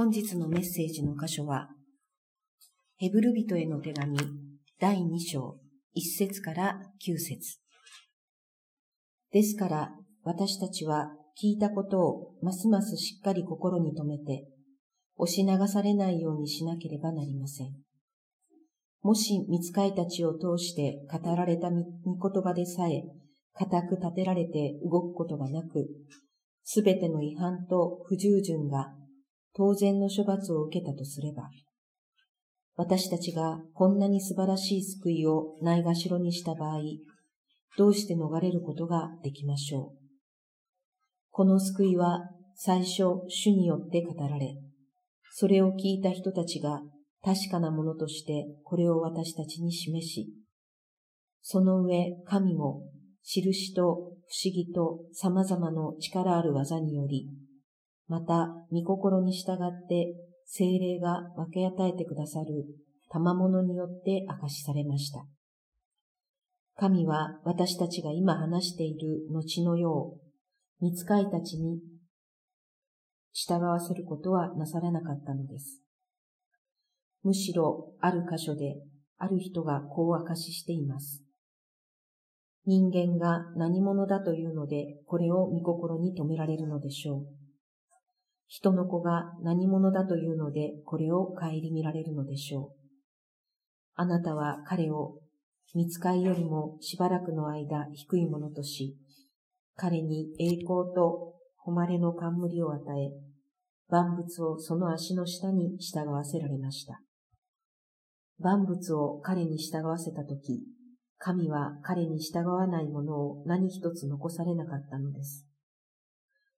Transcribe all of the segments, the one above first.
本日のメッセージの箇所は、ヘブル人への手紙第2章1節から9節ですから私たちは聞いたことをますますしっかり心に留めて、押し流されないようにしなければなりません。もし見つかいたちを通して語られた御言葉でさえ、固く立てられて動くことがなく、すべての違反と不従順が当然の処罰を受けたとすれば、私たちがこんなに素晴らしい救いをないがしろにした場合、どうして逃れることができましょう？この救いは最初主によって語られ、それを聞いた人たちが確かなものとしてこれを私たちに示し、その上神も印と不思議と様々の力ある技により、また御心に従って精霊が分け与えてくださる賜物によって明かしされました。神は私たちが今話している後のよう、見つかいたちに従わせることはなされなかったのです。むしろある箇所である人がこう明かししています。人間が何者だというので、これを見心に留められるのでしょう。人の子が何者だというので、これを顧みられるのでしょう。あなたは彼を見つかいよりもしばらくの間低いものとし、彼に栄光と誉れの冠を与え、万物をその足の下に従わせられました。万物を彼に従わせたとき、神は彼に従わないものを何一つ残されなかったのです。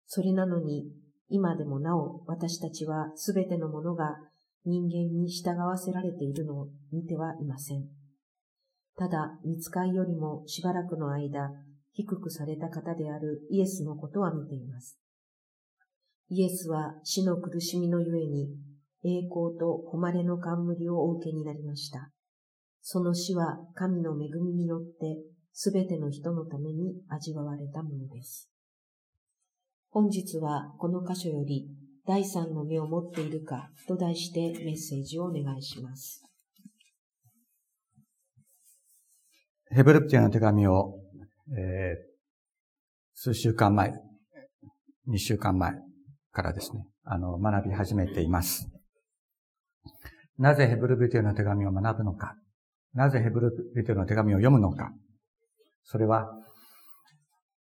それなのに、今でもなお私たちはすべてのものが人間に従わせられているのを見てはいません。ただ、見つかいよりもしばらくの間、低くされた方であるイエスのことは見ています。イエスは死の苦しみのゆえに、栄光と誉れの冠をお受けになりました。その死は神の恵みによってすべての人のために味わわれたものです。本日はこの箇所より第三の目を持っているかと題してメッセージをお願いします。ヘブルプティの手紙を、えー、数週間前、2週間前からですね、あの、学び始めています。なぜヘブルプティアの手紙を学ぶのか。なぜヘブルビテの手紙を読むのか。それは、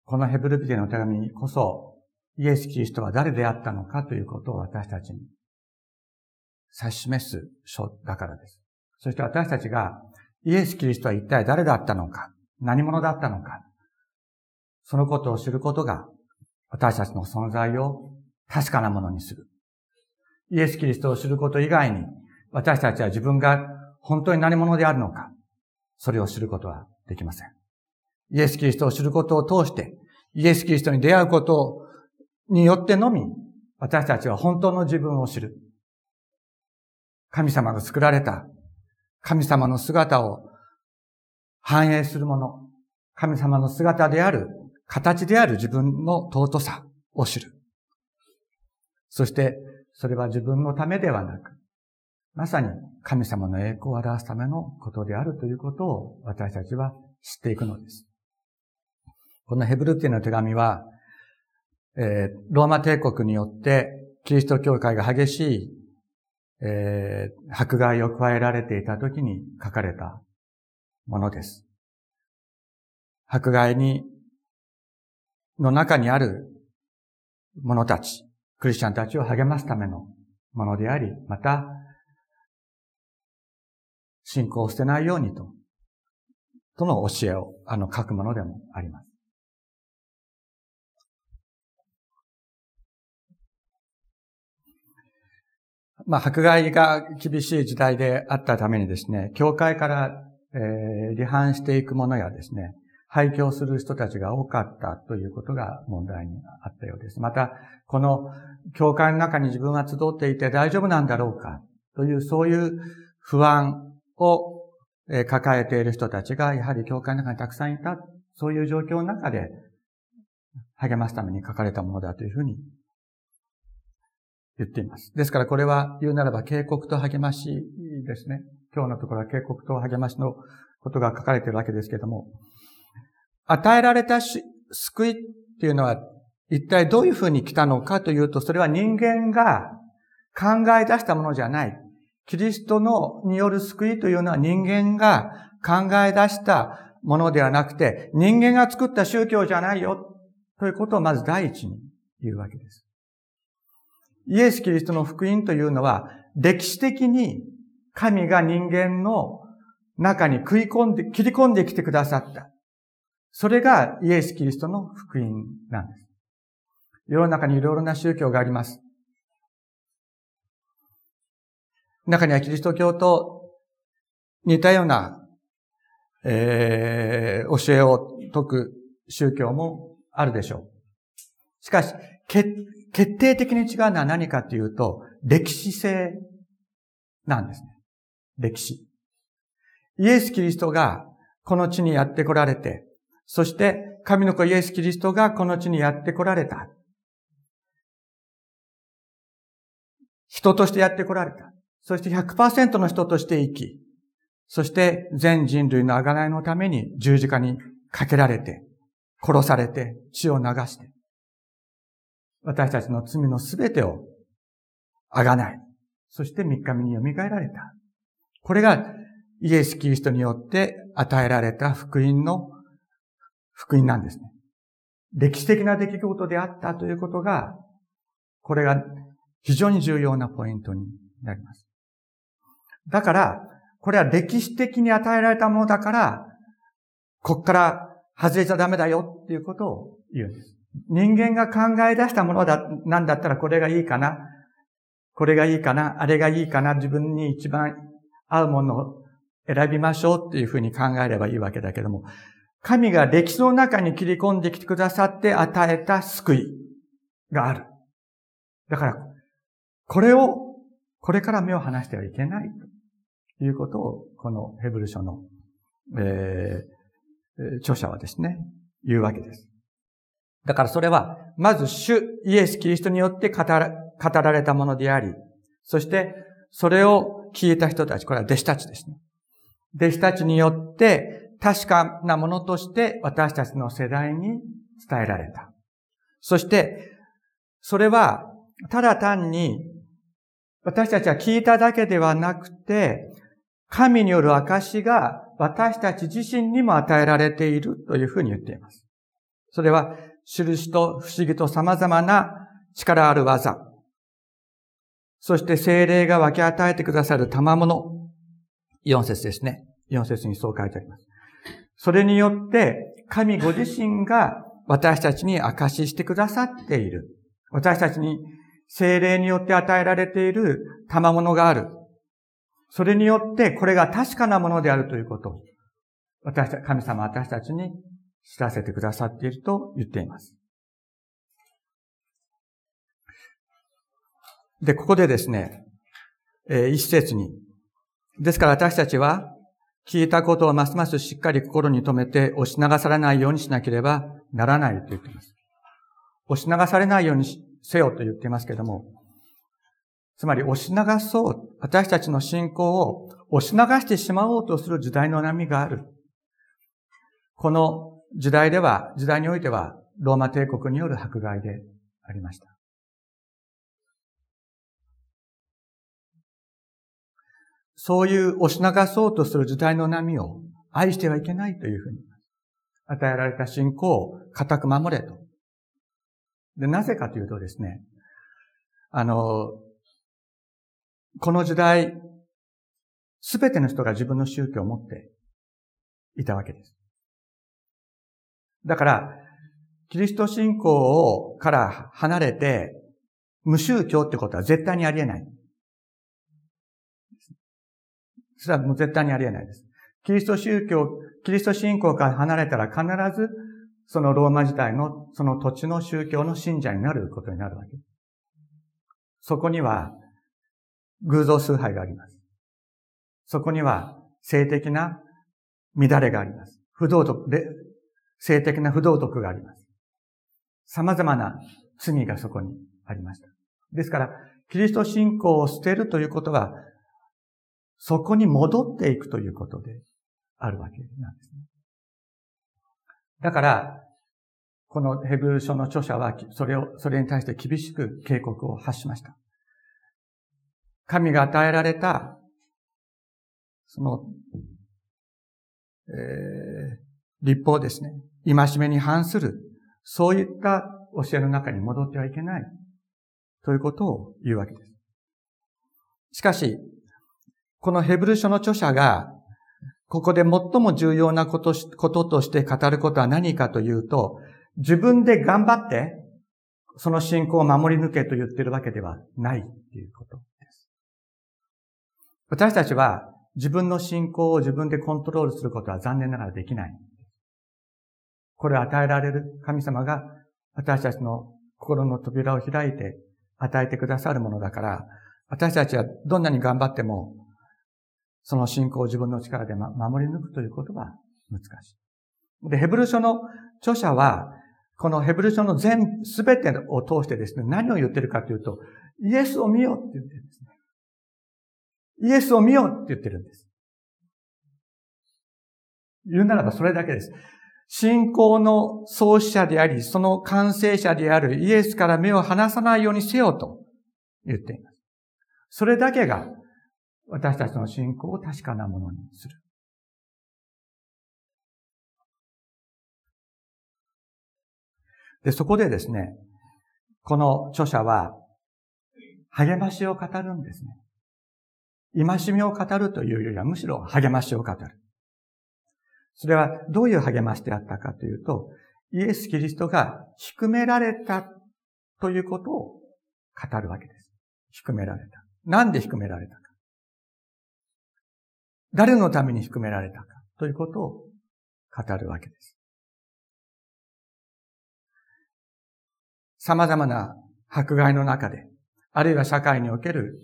このヘブルビテの手紙こそ、イエス・キリストは誰であったのかということを私たちに指し示す書だからです。そして私たちがイエス・キリストは一体誰だったのか、何者だったのか、そのことを知ることが私たちの存在を確かなものにする。イエス・キリストを知ること以外に私たちは自分が本当に何者であるのか、それを知ることはできません。イエス・キリストを知ることを通して、イエス・キリストに出会うことをによってのみ、私たちは本当の自分を知る。神様が作られた、神様の姿を反映するもの、神様の姿である、形である自分の尊さを知る。そして、それは自分のためではなく、まさに神様の栄光を表すためのことであるということを私たちは知っていくのです。このヘブルティの手紙は、えー、ローマ帝国によってキリスト教会が激しい、えー、迫害を加えられていた時に書かれたものです。迫害に、の中にある者たち、クリスチャンたちを励ますためのものであり、また、信仰を捨てないようにと、との教えを、あの、書くものでもあります。まあ、迫害が厳しい時代であったためにですね、教会から、えー、離反していくものやですね、廃墟する人たちが多かったということが問題にあったようです。また、この教会の中に自分は集っていて大丈夫なんだろうかという、そういう不安を抱えている人たちが、やはり教会の中にたくさんいた、そういう状況の中で励ますために書かれたものだというふうに言っています。ですからこれは言うならば警告と励ましですね。今日のところは警告と励ましのことが書かれているわけですけれども、与えられた救いっていうのは一体どういうふうに来たのかというと、それは人間が考え出したものじゃない。キリストのによる救いというのは人間が考え出したものではなくて、人間が作った宗教じゃないよということをまず第一に言うわけです。イエス・キリストの福音というのは、歴史的に神が人間の中に食い込んで、切り込んできてくださった。それがイエス・キリストの福音なんです。世の中にいろいろな宗教があります。中にはキリスト教と似たような、えー、教えを説く宗教もあるでしょう。しかし、決決定的に違うのは何かというと、歴史性なんですね。歴史。イエス・キリストがこの地にやって来られて、そして神の子イエス・キリストがこの地にやって来られた。人としてやって来られた。そして100%の人として生き、そして全人類の贖いのために十字架にかけられて、殺されて、血を流して、私たちの罪のすべてをあがない。そして三日目に蘇られた。これがイエス・キリストによって与えられた福音の福音なんですね。歴史的な出来事であったということが、これが非常に重要なポイントになります。だから、これは歴史的に与えられたものだから、こっから外れちゃダメだよっていうことを言うんです。人間が考え出したものだ、なんだったらこれがいいかな、これがいいかな、あれがいいかな、自分に一番合うものを選びましょうっていうふうに考えればいいわけだけども、神が歴史の中に切り込んできてくださって与えた救いがある。だから、これを、これから目を離してはいけないということを、このヘブル書の、えー、著者はですね、言うわけです。だからそれは、まず主イエス・キリストによって語ら語られたものであり、そしてそれを聞いた人たち、これは弟子たちですね。弟子たちによって確かなものとして私たちの世代に伝えられた。そして、それはただ単に私たちは聞いただけではなくて、神による証が私たち自身にも与えられているというふうに言っています。それは、印と不思議と様々な力ある技、そして精霊が分け与えてくださる賜物、4節ですね。4節にそう書いてあります。それによって、神ご自身が私たちに証ししてくださっている。私たちに精霊によって与えられている賜物がある。それによってこれが確かなものであるということ、私た神様私たちに知らせてくださっていると言っています。で、ここでですね、えー、一節に、ですから私たちは、聞いたことをますますしっかり心に留めて押し流されないようにしなければならないと言っています。押し流されないようにせよと言っていますけれども、つまり押し流そう、私たちの信仰を押し流してしまおうとする時代の波がある。この時代では、時代においては、ローマ帝国による迫害でありました。そういう押し流そうとする時代の波を愛してはいけないというふうに与えられた信仰を固く守れと。で、なぜかというとですね、あの、この時代、すべての人が自分の宗教を持っていたわけです。だから、キリスト信仰をから離れて、無宗教ってことは絶対にありえない。それはもう絶対にありえないです。キリスト宗教、キリスト信仰から離れたら必ず、そのローマ時代のその土地の宗教の信者になることになるわけ。そこには、偶像崇拝があります。そこには、性的な乱れがあります。不道徳、性的な不道徳があります。様々な罪がそこにありました。ですから、キリスト信仰を捨てるということは、そこに戻っていくということであるわけなんですね。だから、このヘブル書の著者は、それを、それに対して厳しく警告を発しました。神が与えられた、その、えー、立法ですね。戒めに反する、そういった教えの中に戻ってはいけない。ということを言うわけです。しかし、このヘブル書の著者が、ここで最も重要なことこととして語ることは何かというと、自分で頑張って、その信仰を守り抜けと言ってるわけではないということです。私たちは自分の信仰を自分でコントロールすることは残念ながらできない。これを与えられる神様が私たちの心の扉を開いて与えてくださるものだから、私たちはどんなに頑張っても、その信仰を自分の力で守り抜くということは難しい。で、ヘブル書の著者は、このヘブル書の全、すべてを通してですね、何を言ってるかというと、イエスを見よって言ってるんですね。イエスを見よって言ってるんです。言うならばそれだけです。信仰の創始者であり、その完成者であるイエスから目を離さないようにせよと言っています。それだけが私たちの信仰を確かなものにする。で、そこでですね、この著者は、励ましを語るんですね。戒めを語るというよりは、むしろ励ましを語る。それはどういう励ましであったかというと、イエス・キリストが低められたということを語るわけです。低められた。なんで低められたか。誰のために低められたかということを語るわけです。様々な迫害の中で、あるいは社会における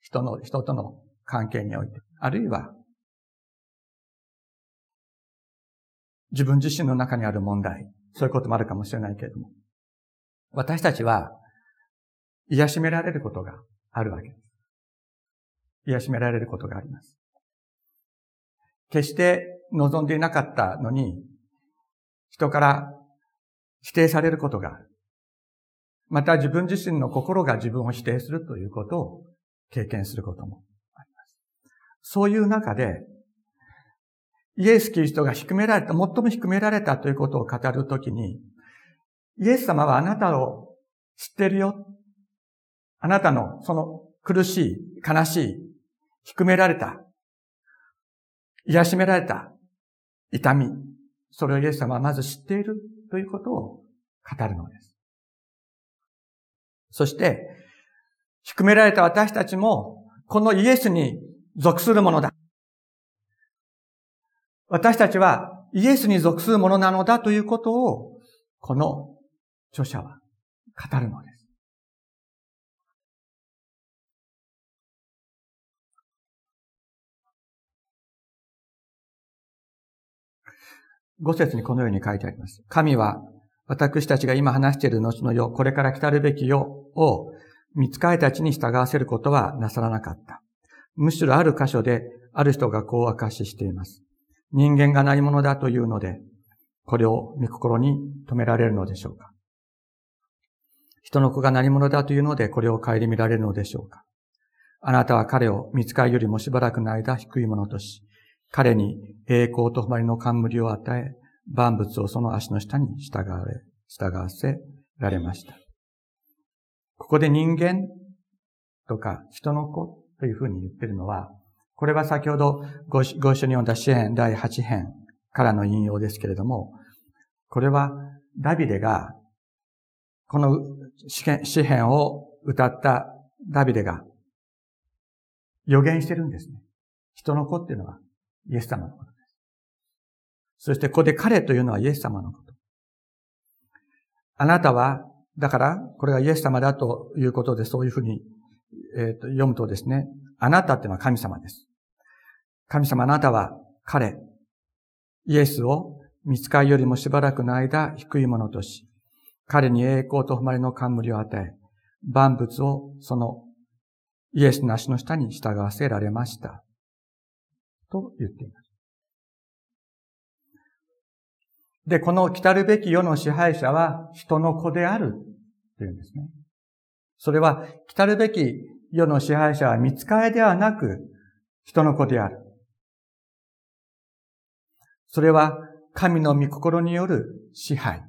人の、人との関係において、あるいは自分自身の中にある問題、そういうこともあるかもしれないけれども、私たちは癒しめられることがあるわけです。癒しめられることがあります。決して望んでいなかったのに、人から否定されることがある。また自分自身の心が自分を否定するということを経験することもあります。そういう中で、イエス・キリストが低められた、最も低められたということを語るときに、イエス様はあなたを知ってるよ。あなたのその苦しい、悲しい、低められた、癒しめられた痛み、それをイエス様はまず知っているということを語るのです。そして、低められた私たちも、このイエスに属するものだ。私たちはイエスに属するものなのだということを、この著者は語るのです。五節にこのように書いてあります。神は、私たちが今話している後の世、これから来たるべき世を、見つかいたちに従わせることはなさらなかった。むしろある箇所で、ある人がこう明かししています。人間が何者だというので、これを見心に止められるのでしょうか人の子が何者だというので、これを顧みられるのでしょうかあなたは彼を見つかりよりもしばらくの間低いものとし、彼に栄光と誉れの冠を与え、万物をその足の下に従われ、従わせられました。ここで人間とか人の子というふうに言ってるのは、これは先ほどご一緒に読んだ詩編第8編からの引用ですけれども、これはダビデが、この詩編を歌ったダビデが予言してるんですね。人の子っていうのはイエス様のことです。そしてここで彼というのはイエス様のこと。あなたは、だから、これがイエス様だということで、そういうふうに、えー、と読むとですね、あなたっていうのは神様です。神様あなたは彼、イエスを見つかりよりもしばらくの間低いものとし、彼に栄光と誉れの冠を与え、万物をそのイエスの足の下に従わせられました。と言っています。で、この来たるべき世の支配者は人の子であるというんですね。それは来たるべき世の支配者は見つかりではなく人の子である。それは神の御心による支配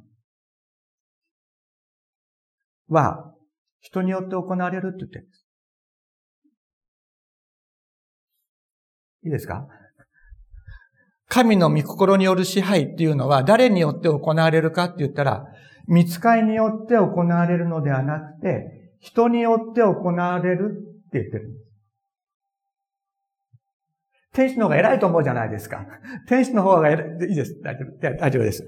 は人によって行われるって言ってるんです。いいですか？神の御心による支配っていうのは誰によって行われるかって言ったら、見つかりによって行われるのではなくて、人によって行われるって言ってるんです。天使の方が偉いと思うじゃないですか。天使の方が偉い、いいです。大丈夫、大丈夫です。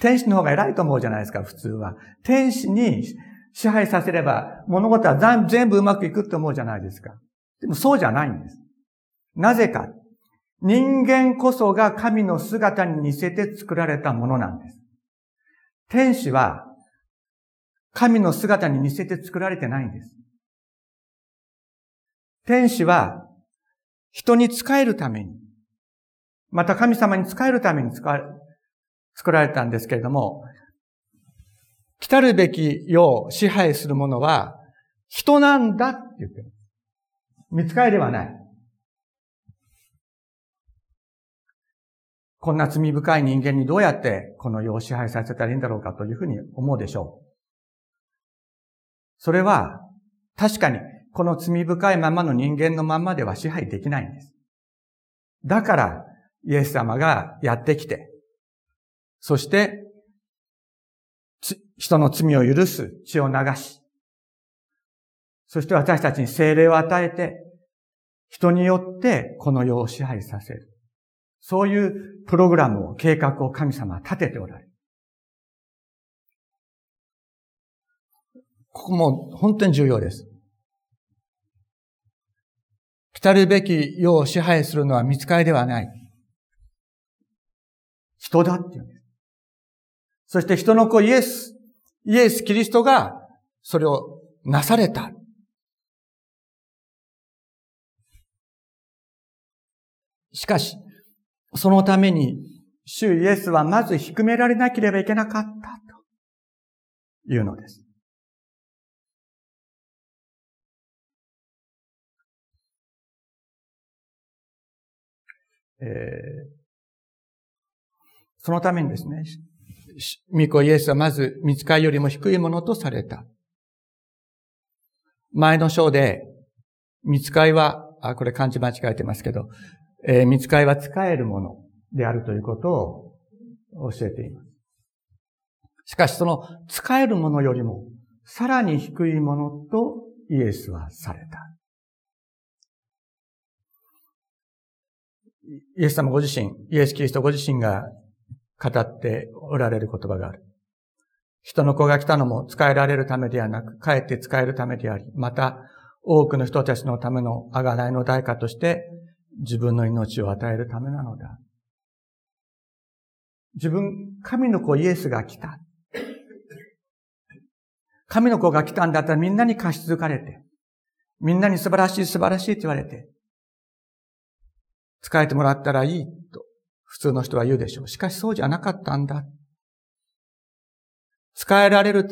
天使の方が偉いと思うじゃないですか、普通は。天使に支配させれば物事は全部うまくいくって思うじゃないですか。でもそうじゃないんです。なぜか。人間こそが神の姿に似せて作られたものなんです。天使は神の姿に似せて作られてないんです。天使は人に仕えるために、また神様に仕えるために作られたんですけれども、来たるべき世を支配するものは人なんだって言ってる。見つかりではない。こんな罪深い人間にどうやってこの世を支配させたらいいんだろうかというふうに思うでしょう。それは確かにこの罪深いままの人間のままでは支配できないんです。だから、イエス様がやってきて、そして、人の罪を許す血を流し、そして私たちに精霊を与えて、人によってこの世を支配させる。そういうプログラムを、計画を神様は立てておられる。ここも本当に重要です。来るべき世を支配するのは見つかりではない。人だっていうんです。そして人の子イエス、イエス・キリストがそれをなされた。しかし、そのために、主イエスはまず低められなければいけなかったというのです。えー、そのためにですね、ミコイエスはまず見つかりよりも低いものとされた。前の章で、見つかりは、あ、これ漢字間違えてますけど、えー、見つかりは使えるものであるということを教えています。しかしその使えるものよりもさらに低いものとイエスはされた。イエス様ご自身、イエス・キリストご自身が語っておられる言葉がある。人の子が来たのも使えられるためではなく、かえって使えるためであり、また多くの人たちのための贖いの代価として自分の命を与えるためなのだ。自分、神の子イエスが来た。神の子が来たんだったらみんなに貸し続かれて、みんなに素晴らしい素晴らしいって言われて、使えてもらったらいいと普通の人は言うでしょう。しかしそうじゃなかったんだ。使えられる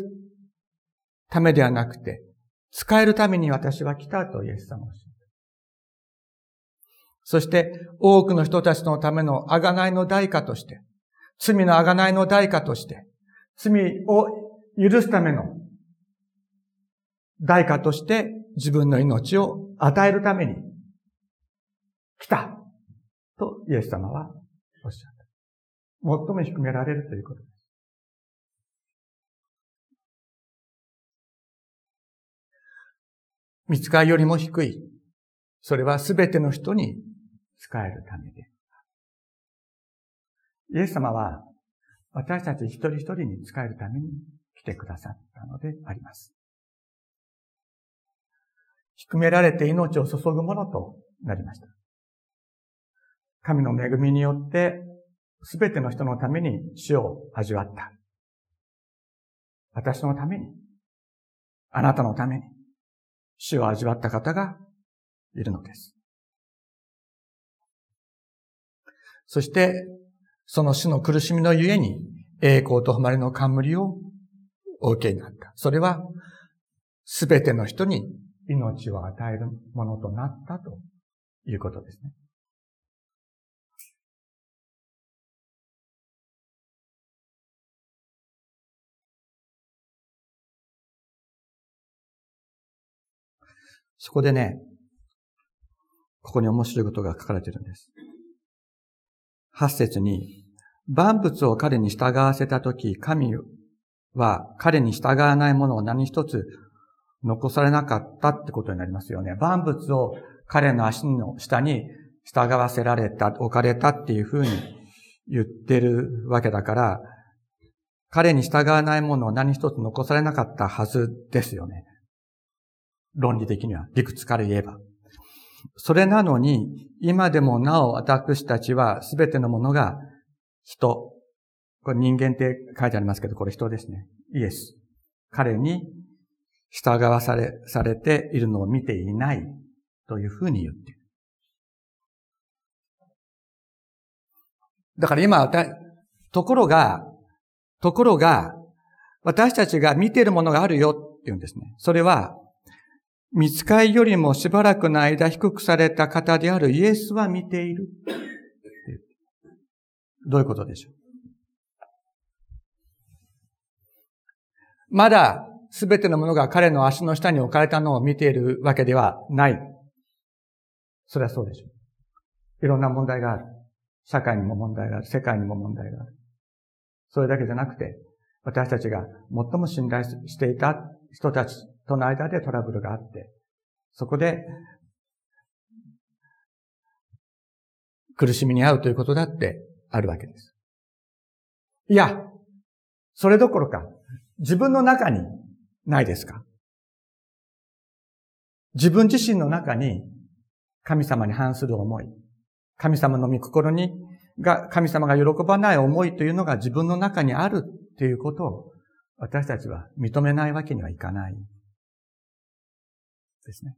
ためではなくて、使えるために私は来たとイエス様おっしゃった。そして多くの人たちのための贖いの代価として、罪の贖いの代価として、罪を許すための代価として自分の命を与えるために来た。とイエス様はおっしゃった。最も低められるということです。見つかよりも低い。それはすべての人に使えるためで。イエス様は私たち一人一人に使えるために来てくださったのであります。低められて命を注ぐものとなりました。神の恵みによって、すべての人のために死を味わった。私のために、あなたのために死を味わった方がいるのです。そして、その死の苦しみのゆえに、栄光と誉れの冠をお受けになった。それは、すべての人に命を与えるものとなったということですね。そこでね、ここに面白いことが書かれているんです。八節に、万物を彼に従わせたとき、神は彼に従わないものを何一つ残されなかったってことになりますよね。万物を彼の足の下に従わせられた、置かれたっていうふうに言ってるわけだから、彼に従わないものを何一つ残されなかったはずですよね。論理的には、理屈から言えば。それなのに、今でもなお私たちは全てのものが人。これ人間って書いてありますけど、これ人ですね。イエス。彼に従わされ、されているのを見ていないというふうに言っている。だから今、ところが、ところが、私たちが見ているものがあるよって言うんですね。それは、見つかいよりもしばらくの間低くされた方であるイエスは見ている。どういうことでしょう？まだすべてのものが彼の足の下に置かれたのを見ているわけではない。それはそうでしょう。いろんな問題がある。社会にも問題がある。世界にも問題がある。それだけじゃなくて、私たちが最も信頼していた人たちとの間でトラブルがあって、そこで苦しみに遭うということだってあるわけです。いや、それどころか、自分の中にないですか？自分自身の中に神様に反する思い、神様の御心に、が、神様が喜ばない思いというのが自分の中にあるということを私たちは認めないわけにはいかない。ですね。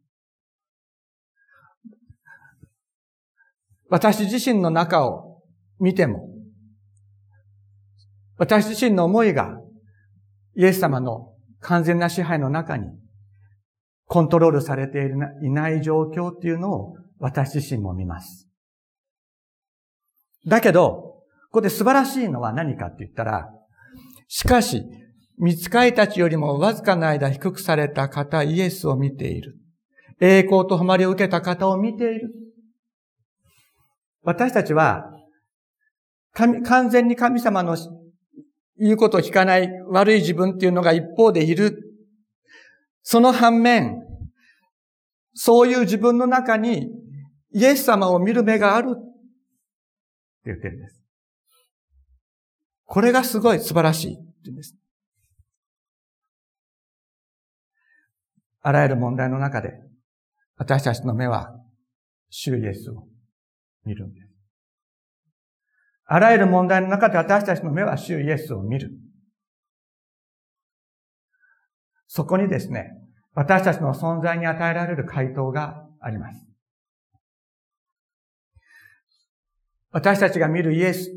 私自身の中を見ても、私自身の思いがイエス様の完全な支配の中にコントロールされていない状況っていうのを私自身も見ます。だけど、ここで素晴らしいのは何かって言ったら、しかし、見つかいたちよりもわずかな間低くされた方、イエスを見ている。栄光と誉れを受けた方を見ている。私たちは、完全に神様の言うことを聞かない悪い自分っていうのが一方でいる。その反面、そういう自分の中にイエス様を見る目があるって言ってるんです。これがすごい素晴らしいって言うんです。あらゆる問題の中で、私たちの目は、主イエスを見るんです。あらゆる問題の中で私たちの目は主イエスを見る。そこにですね、私たちの存在に与えられる回答があります。私たちが見るイエスっ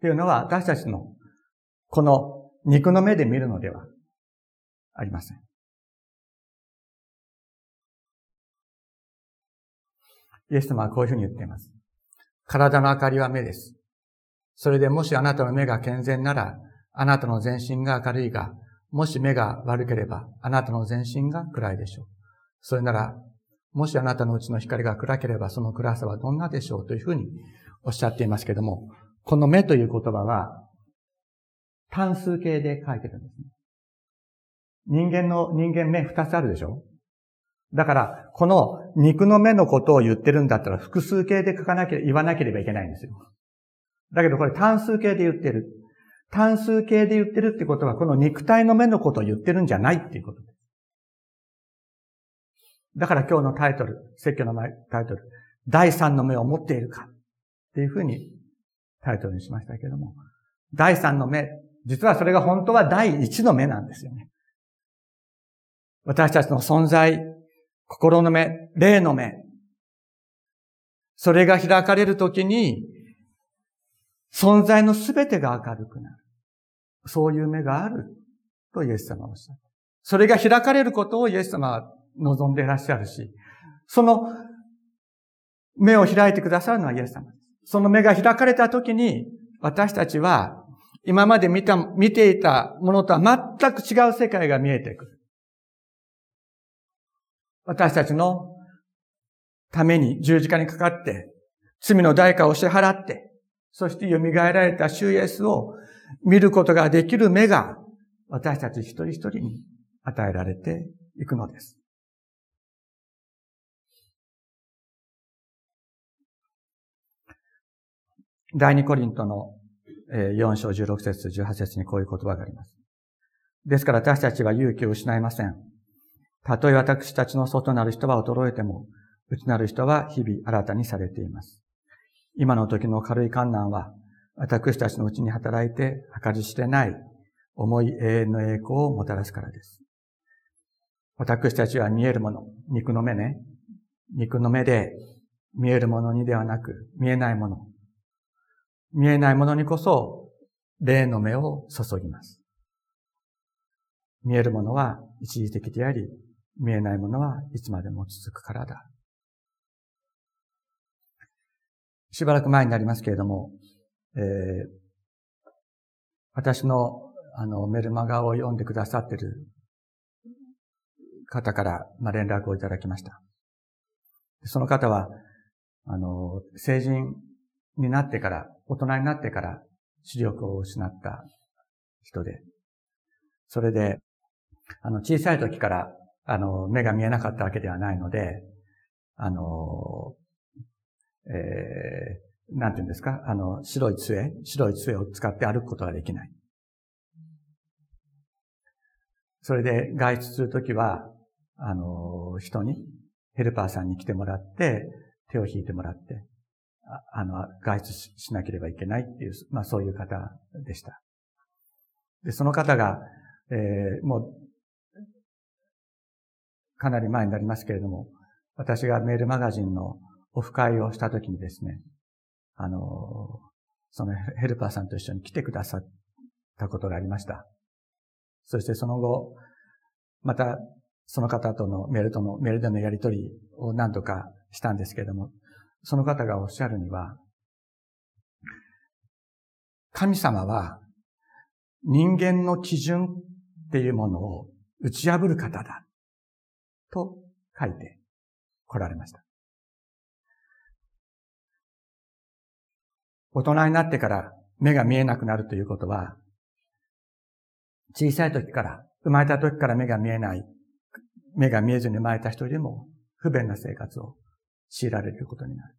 ていうのは私たちのこの肉の目で見るのではありません。イエス様はこういうふうに言っています。体の明かりは目です。それでもしあなたの目が健全なら、あなたの全身が明るいが、もし目が悪ければ、あなたの全身が暗いでしょう。それなら、もしあなたのうちの光が暗ければ、その暗さはどんなでしょう？というふうにおっしゃっていますけれども、この目という言葉は、単数形で書いてるんですね。人間の、人間目二つあるでしょ？だから、この肉の目のことを言ってるんだったら複数形で書かなきゃ、言わなければいけないんですよ。だけどこれ単数形で言ってる。単数形で言ってるってことは、この肉体の目のことを言ってるんじゃないっていうことです。だから今日のタイトル、説教のタイトル、第三の目を持っているかっていうふうにタイトルにしましたけれども、第三の目、実はそれが本当は第一の目なんですよね。私たちの存在、心の目、霊の目。それが開かれるときに、存在のすべてが明るくなる。そういう目がある。とイエス様はおっしゃった。それが開かれることをイエス様は望んでいらっしゃるし、その目を開いてくださるのはイエス様です。その目が開かれたときに、私たちは今まで見た、見ていたものとは全く違う世界が見えてくる。私たちのために十字架にかかって、罪の代価を支払って、そして蘇られた主イエスを見ることができる目が、私たち一人一人に与えられていくのです。第二コリントの4章16節18節にこういう言葉があります。ですから私たちは勇気を失いません。たとえ私たちの外なる人は衰えても、内なる人は日々新たにされています。今の時の軽い観難は、私たちのうちに働いて計り知れない重い永遠の栄光をもたらすからです。私たちは見えるもの、肉の目ね、肉の目で見えるものにではなく、見えないもの、見えないものにこそ、霊の目を注ぎます。見えるものは一時的であり、見えないものはいつまでも続くからだ。しばらく前になりますけれども、えー、私のあのメルマガを読んでくださっている方から、まあ、連絡をいただきました。その方は、あの、成人になってから、大人になってから視力を失った人で、それで、あの、小さい時から、あの、目が見えなかったわけではないので、あの、えー、なんて言うんですか？あの、白い杖、白い杖を使って歩くことができない。それで外出するときは、あの、人に、ヘルパーさんに来てもらって、手を引いてもらって、あの、外出しなければいけないっていう、まあそういう方でした。で、その方が、えー、もう、かなり前になりますけれども、私がメールマガジンのオフ会をしたときにですね、あの、そのヘルパーさんと一緒に来てくださったことがありました。そしてその後、またその方とのメールとの、メールでのやりとりを何度かしたんですけれども、その方がおっしゃるには、神様は人間の基準っていうものを打ち破る方だ。と書いて来られました。大人になってから目が見えなくなるということは、小さい時から、生まれた時から目が見えない、目が見えずに生まれた人よりも不便な生活を強いられることになる。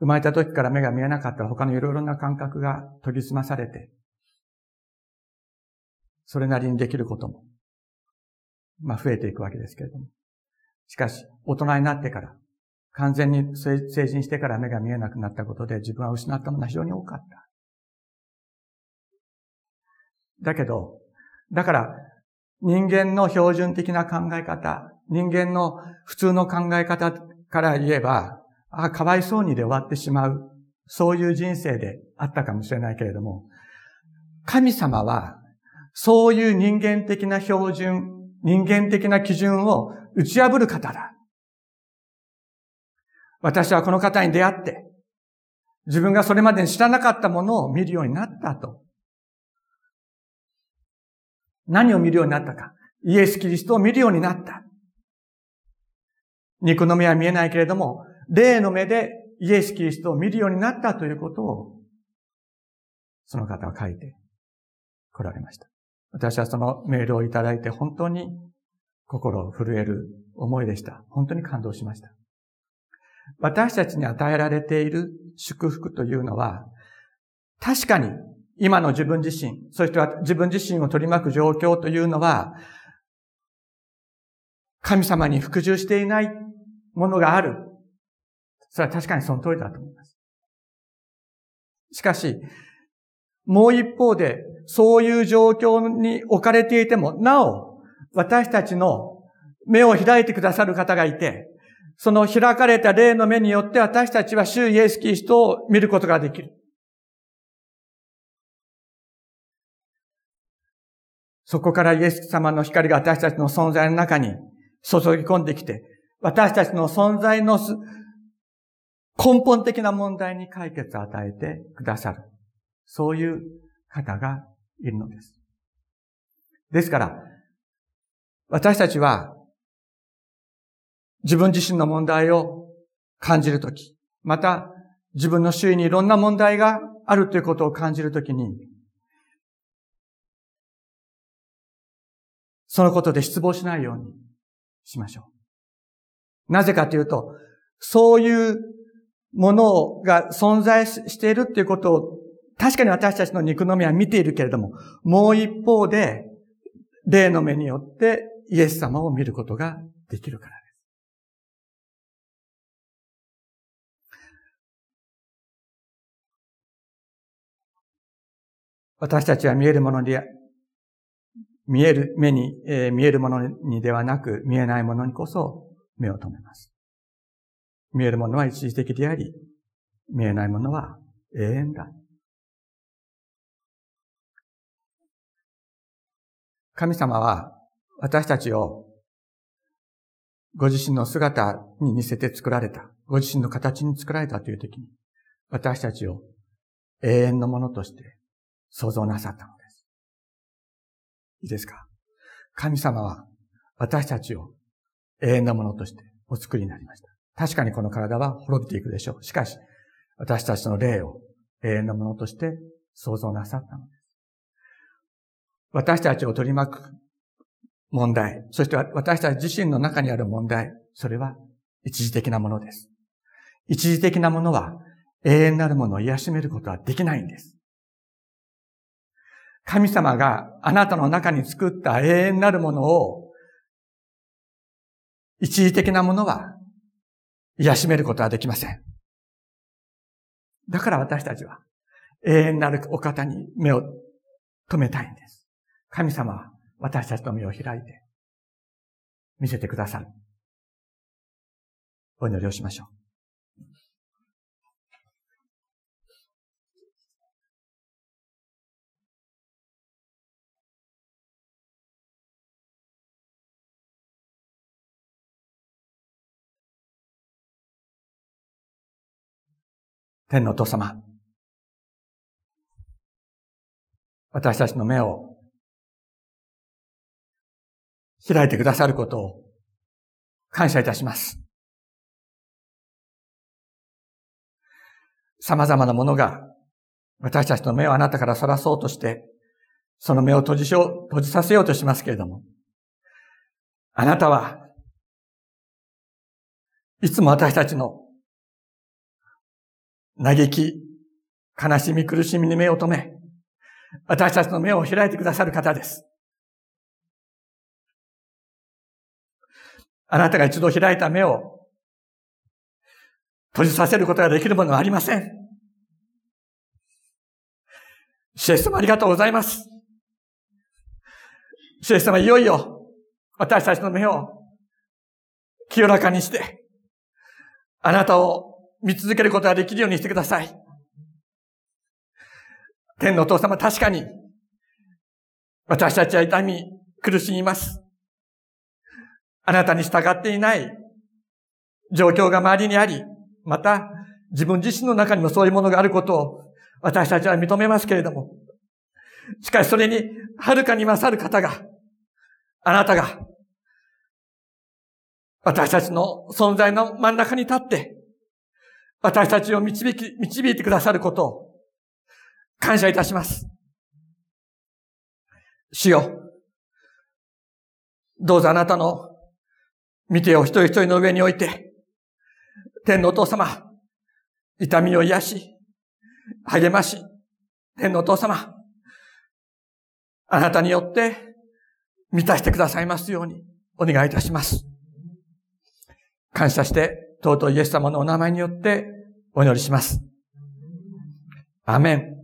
生まれた時から目が見えなかったら他のいろいろな感覚が研ぎ澄まされて、それなりにできることも、まあ増えていくわけですけれども。しかし、大人になってから、完全に成人してから目が見えなくなったことで自分は失ったものは非常に多かった。だけど、だから、人間の標準的な考え方、人間の普通の考え方から言えば、ああ、かわいそうにで終わってしまう。そういう人生であったかもしれないけれども、神様は、そういう人間的な標準、人間的な基準を打ち破る方だ。私はこの方に出会って、自分がそれまでに知らなかったものを見るようになったと。何を見るようになったか。イエス・キリストを見るようになった。肉の目は見えないけれども、霊の目でイエス・キリストを見るようになったということを、その方は書いて来られました。私はそのメールをいただいて本当に心震える思いでした。本当に感動しました。私たちに与えられている祝福というのは、確かに今の自分自身、そして自分自身を取り巻く状況というのは、神様に服従していないものがある。それは確かにその通りだと思います。しかし、もう一方で、そういう状況に置かれていても、なお、私たちの目を開いてくださる方がいて、その開かれた霊の目によって私たちは主イエス・キリストを見ることができる。そこからイエス様の光が私たちの存在の中に注ぎ込んできて、私たちの存在の根本的な問題に解決を与えてくださる。そういう方がいるのです。ですから、私たちは自分自身の問題を感じるとき、また自分の周囲にいろんな問題があるということを感じるときに、そのことで失望しないようにしましょう。なぜかというと、そういうものが存在しているっていうことを、確かに私たちの肉の目は見ているけれども、もう一方で、霊の目によってイエス様を見ることができるからです。私たちは見えるもので見える、目に、えー、見えるものにではなく、見えないものにこそ目を留めます。見えるものは一時的であり、見えないものは永遠だ。神様は私たちをご自身の姿に似せて作られた、ご自身の形に作られたという時に、私たちを永遠のものとして創造なさったのですいいですか？神様は私たちを永遠なものとしてお作りになりました。確かにこの体は滅びていくでしょう。しかし、私たちの霊を永遠なものとして創造なさったのです。私たちを取り巻く問題、そして私たち自身の中にある問題、それは一時的なものです。一時的なものは永遠なるものを癒しめることはできないんです。神様があなたの中に作った永遠なるものを、一時的なものは癒しめることはできません。だから私たちは永遠なるお方に目を止めたいんです。神様は私たちの目を開いて見せてくださる。お祈りをしましょう。天のお父様。私たちの目を開いてくださることを感謝いたします。様々なものが私たちの目をあなたからそらそうとして、その目を閉じしよう、閉じさせようとしますけれども、あなたはいつも私たちの嘆き、悲しみ、苦しみに目を留め、私たちの目を開いてくださる方です。あなたが一度開いた目を閉じさせることができるものはありません。シエス様ありがとうございます。シエス様いよいよ私たちの目を清らかにして、あなたを見続けることができるようにしてください。天のお父様、確かに、私たちは痛み、苦しみます。あなたに従っていない状況が周りにあり、また、自分自身の中にもそういうものがあることを私たちは認めますけれども、しかしそれに、はるかに勝る方が、あなたが、私たちの存在の真ん中に立って、私たちを導き、導いてくださることを感謝いたします。主よ、どうぞあなたの見てを一人一人の上に置いて、天のお父様、痛みを癒し、励まし、天のお父様、あなたによって満たしてくださいますようにお願いいたします。感謝して尊いイエス様のお名前によってお祈りします。アメン。